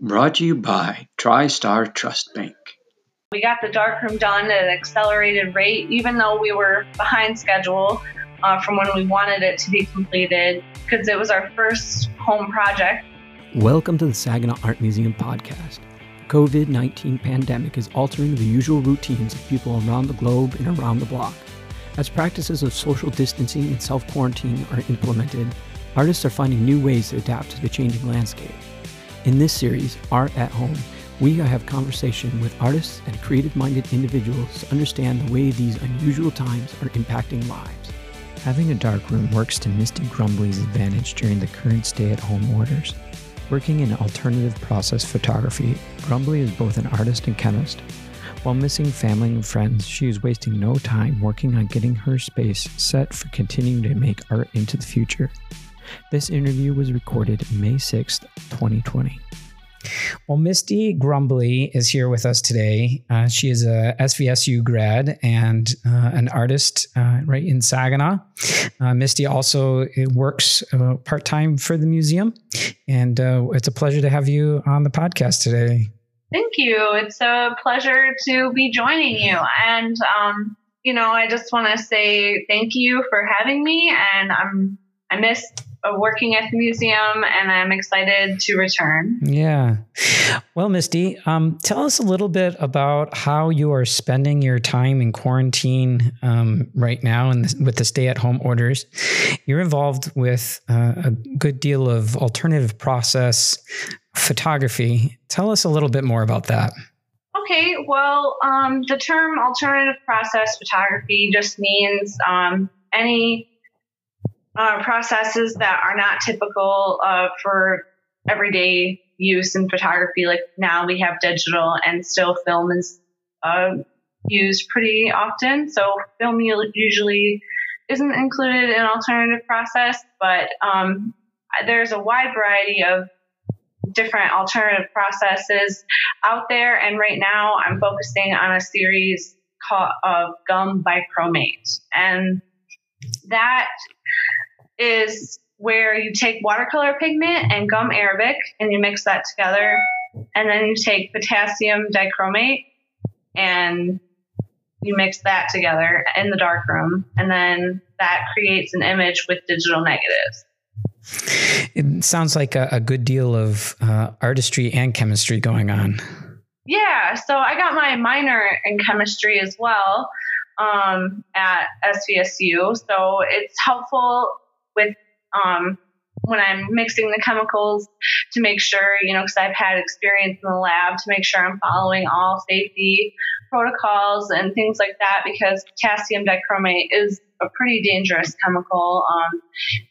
Brought to you by Tri-Star Trust Bank. We got the darkroom done at an accelerated rate, even though we were behind schedule uh, from when we wanted it to be completed, because it was our first home project. Welcome to the Saginaw Art Museum podcast. COVID 19 pandemic is altering the usual routines of people around the globe and around the block. As practices of social distancing and self quarantine are implemented, artists are finding new ways to adapt to the changing landscape. In this series, Art at Home, we have conversation with artists and creative minded individuals to understand the way these unusual times are impacting lives. Having a dark room works to Misty Grumbley's advantage during the current stay at home orders. Working in alternative process photography, Grumbley is both an artist and chemist. While missing family and friends, she is wasting no time working on getting her space set for continuing to make art into the future. This interview was recorded May 6th, 2020. Well, Misty Grumbley is here with us today. Uh, she is a SVSU grad and uh, an artist uh, right in Saginaw. Uh, Misty also works uh, part time for the museum, and uh, it's a pleasure to have you on the podcast today. Thank you. It's a pleasure to be joining you. And, um, you know, I just want to say thank you for having me. And I'm I miss working at the museum and I'm excited to return. Yeah. Well, Misty, um, tell us a little bit about how you are spending your time in quarantine um, right now and with the stay at home orders. You're involved with uh, a good deal of alternative process photography. Tell us a little bit more about that. Okay, well, um, the term alternative process photography just means um, any uh, processes that are not typical uh, for everyday use in photography. Like now we have digital and still film is uh, used pretty often. So film usually isn't included in alternative process, but um, there's a wide variety of different alternative processes out there. And right now I'm focusing on a series called, of gum bichromate. And that is where you take watercolor pigment and gum arabic and you mix that together. And then you take potassium dichromate and you mix that together in the darkroom. And then that creates an image with digital negatives. It sounds like a, a good deal of uh, artistry and chemistry going on. Yeah. So I got my minor in chemistry as well um, at SVSU. So it's helpful with um, when I'm mixing the chemicals to make sure, you know, because I've had experience in the lab to make sure I'm following all safety protocols and things like that because potassium dichromate is a pretty dangerous chemical. Um,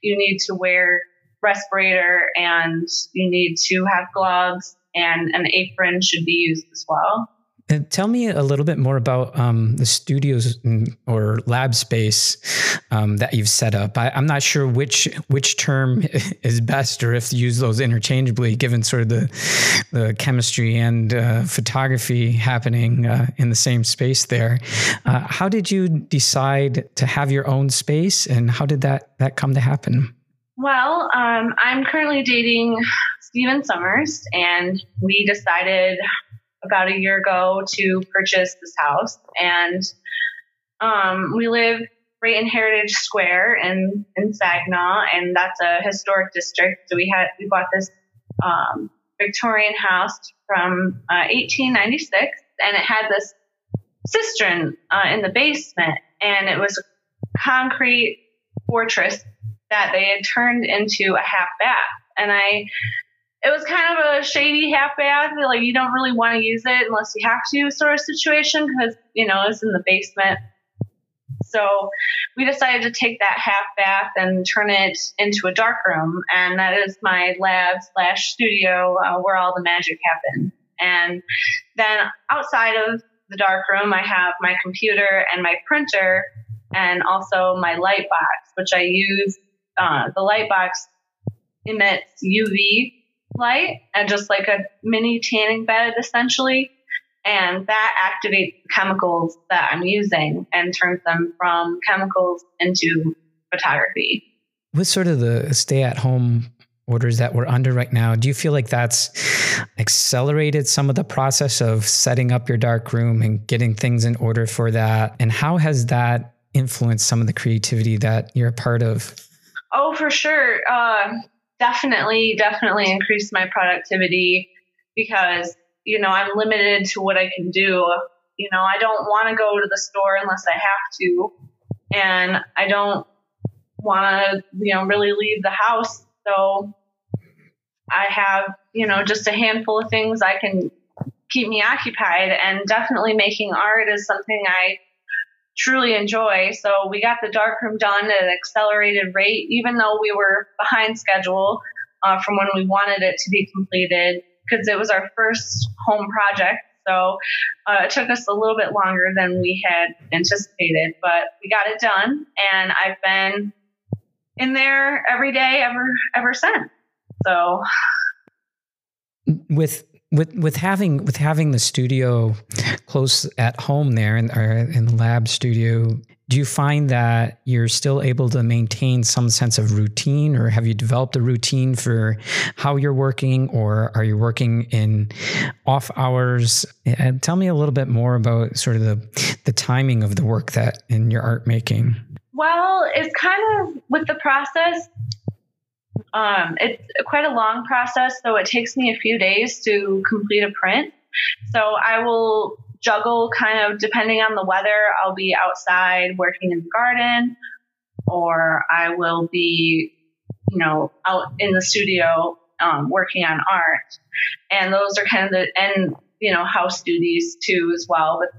you need to wear respirator and you need to have gloves and an apron should be used as well. And tell me a little bit more about um, the studios or lab space um, that you've set up. I, am not sure which which term is best, or if you use those interchangeably, given sort of the the chemistry and uh, photography happening uh, in the same space there. Uh, how did you decide to have your own space, and how did that that come to happen? Well, um, I'm currently dating Steven Summers, and we decided about a year ago to purchase this house, and um, we live right in Heritage Square in in Saginaw, and that's a historic district. So we had we bought this um, Victorian house from uh, 1896, and it had this cistern uh, in the basement, and it was a concrete fortress that they had turned into a half bath. And I it was kind of a shady half bath. Like you don't really want to use it unless you have to, sort of situation, because you know it's in the basement. So we decided to take that half bath and turn it into a dark room, and that is my lab slash studio uh, where all the magic happens. And then outside of the dark room, I have my computer and my printer, and also my light box, which I use. Uh, the light box emits UV light and just like a mini tanning bed essentially. And that activates chemicals that I'm using and turns them from chemicals into photography. What's sort of the stay at home orders that we're under right now. Do you feel like that's accelerated some of the process of setting up your dark room and getting things in order for that? And how has that influenced some of the creativity that you're a part of? Oh, for sure. Uh, definitely, definitely increased my productivity because, you know, I'm limited to what I can do. You know, I don't want to go to the store unless I have to. And I don't want to, you know, really leave the house. So I have, you know, just a handful of things I can keep me occupied. And definitely making art is something I truly enjoy. So we got the darkroom done at an accelerated rate, even though we were behind schedule uh, from when we wanted it to be completed, because it was our first home project. So uh, it took us a little bit longer than we had anticipated, but we got it done, and I've been in there every day ever ever since. So with with with having with having the studio close at home there in, in the lab studio do you find that you're still able to maintain some sense of routine or have you developed a routine for how you're working or are you working in off hours? And tell me a little bit more about sort of the the timing of the work that in your art making. Well it's kind of with the process um, it's quite a long process, so it takes me a few days to complete a print. So I will juggle kind of depending on the weather. I'll be outside working in the garden, or I will be, you know, out in the studio um, working on art. And those are kind of the, and, you know, house duties too as well. But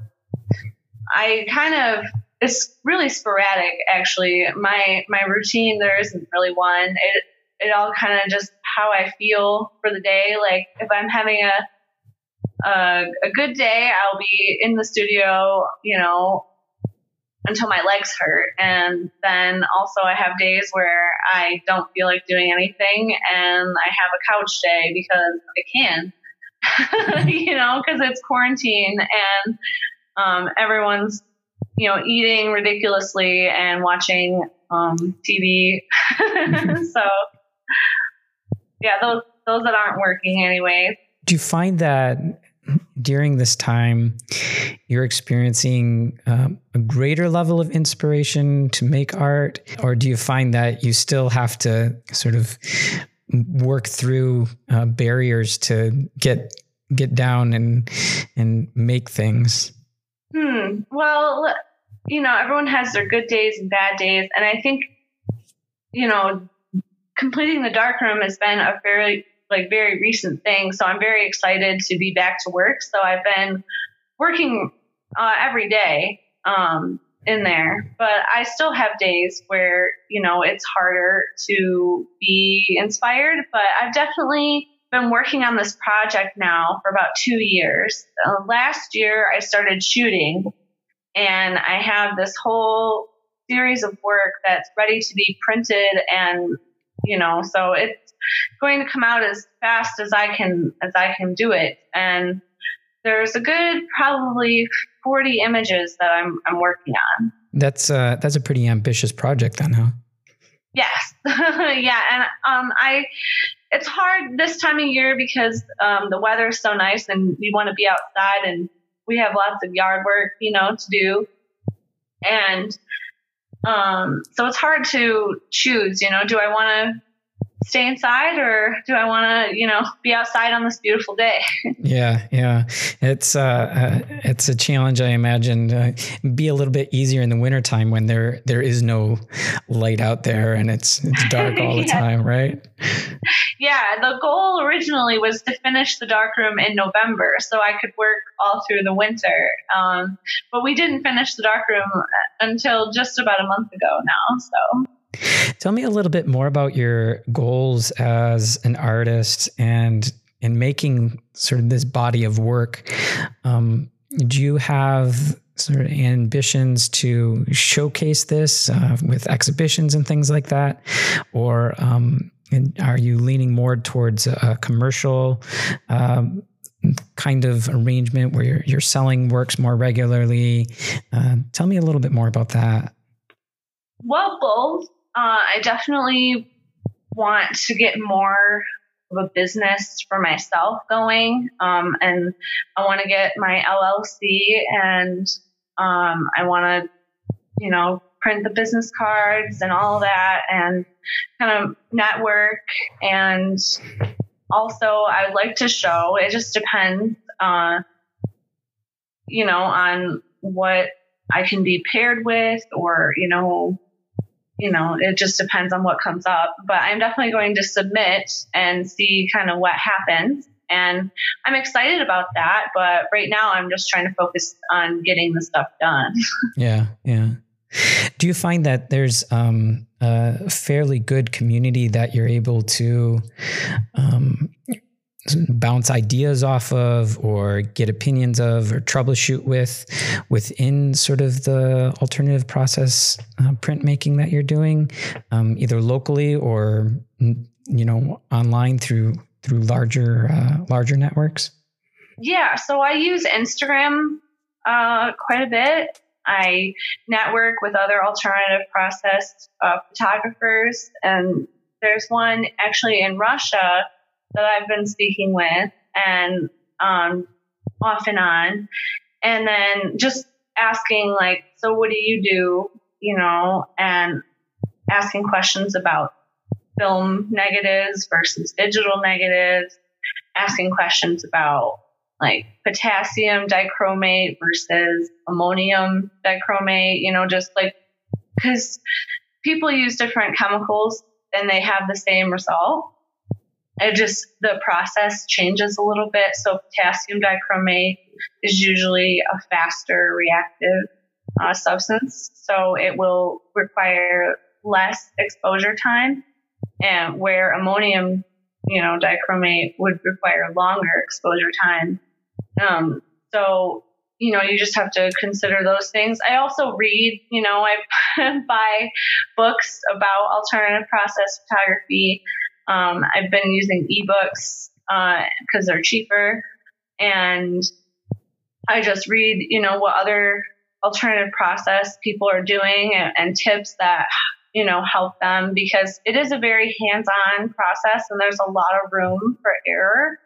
I kind of, it's really sporadic actually. My, my routine, there isn't really one. It, it all kind of just how I feel for the day. Like if I'm having a, a a good day, I'll be in the studio, you know, until my legs hurt. And then also I have days where I don't feel like doing anything and I have a couch day because I can, you know, because it's quarantine and um, everyone's, you know, eating ridiculously and watching um, TV. so yeah, those those that aren't working anyway. Do you find that during this time you're experiencing um, a greater level of inspiration to make art, or do you find that you still have to sort of work through uh, barriers to get get down and and make things? Hmm. Well, you know, everyone has their good days and bad days, and I think you know completing the darkroom has been a very like very recent thing. So I'm very excited to be back to work. So I've been working uh, every day um, in there, but I still have days where you know it's harder to be inspired. But I've definitely been working on this project now for about two years. Uh, last year I started shooting, and I have this whole series of work that's ready to be printed and you know, so it's going to come out as fast as I can as I can do it. And there's a good probably 40 images that I'm I'm working on. That's uh that's a pretty ambitious project then, huh? Yes. yeah, and um I it's hard this time of year because um the weather is so nice and we want to be outside and we have lots of yard work, you know, to do. And um, so it's hard to choose, you know, do I want to stay inside or do I want to, you know, be outside on this beautiful day? yeah, yeah. It's uh, uh, it's a challenge I imagine. Uh, be a little bit easier in the wintertime when there there is no light out there and it's it's dark all the time, right? Yeah, the goal originally was to finish the dark room in November so I could work all through the winter. Um, but we didn't finish the dark room until just about a month ago now, so Tell me a little bit more about your goals as an artist and in making sort of this body of work. Um, do you have sort of ambitions to showcase this uh, with exhibitions and things like that, or um, are you leaning more towards a commercial? Um, kind of arrangement where you're, you're selling works more regularly. Uh, tell me a little bit more about that. Well, both. Uh, I definitely want to get more of a business for myself going. Um, and I want to get my LLC and um, I want to, you know, print the business cards and all that and kind of network. And also, I would like to show, it just depends, uh, you know, on what I can be paired with or, you know, you know, it just depends on what comes up. But I'm definitely going to submit and see kind of what happens. And I'm excited about that. But right now, I'm just trying to focus on getting the stuff done. yeah. Yeah. Do you find that there's um, a fairly good community that you're able to um, bounce ideas off of or get opinions of or troubleshoot with within sort of the alternative process uh, printmaking that you're doing um, either locally or you know online through through larger uh, larger networks? Yeah so i use instagram uh, quite a bit. I network with other alternative process uh, photographers and there's one actually in russia that I've been speaking with and um, off and on. And then just asking, like, so what do you do? You know, and asking questions about film negatives versus digital negatives, asking questions about like potassium dichromate versus ammonium dichromate, you know, just like because people use different chemicals and they have the same result it just the process changes a little bit. So potassium dichromate is usually a faster reactive uh, substance, so it will require less exposure time, and where ammonium, you know, dichromate would require longer exposure time. Um, so you know, you just have to consider those things. I also read, you know, I buy books about alternative process photography. Um, I've been using ebooks because uh, they're cheaper, and I just read, you know, what other alternative process people are doing and, and tips that you know help them because it is a very hands-on process and there's a lot of room for error.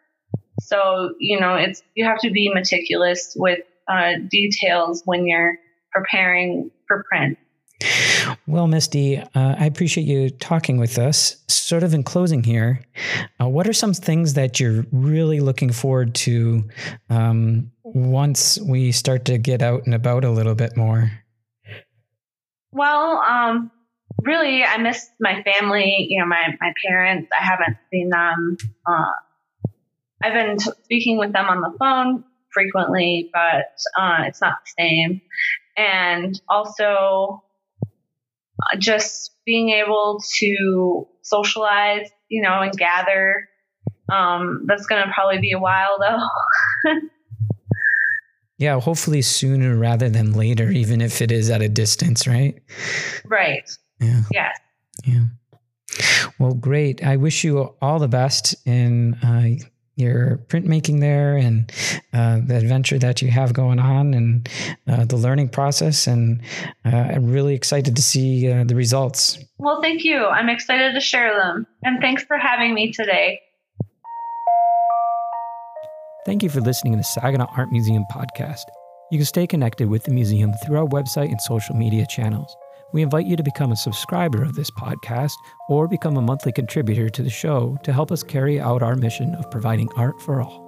So you know, it's you have to be meticulous with uh, details when you're preparing for print. Well, Misty, uh, I appreciate you talking with us. Sort of in closing here, uh, what are some things that you're really looking forward to um, once we start to get out and about a little bit more? Well, um, really, I miss my family. You know, my my parents. I haven't seen them. Uh, I've been t- speaking with them on the phone frequently, but uh, it's not the same. And also, just being able to socialize, you know, and gather. Um, that's going to probably be a while though. yeah, hopefully sooner rather than later, even if it is at a distance, right? Right. Yeah. Yes. Yeah. Well, great. I wish you all the best in uh, your printmaking there and uh, the adventure that you have going on and uh, the learning process. And uh, I'm really excited to see uh, the results. Well, thank you. I'm excited to share them. And thanks for having me today. Thank you for listening to the Saginaw Art Museum podcast. You can stay connected with the museum through our website and social media channels. We invite you to become a subscriber of this podcast or become a monthly contributor to the show to help us carry out our mission of providing art for all.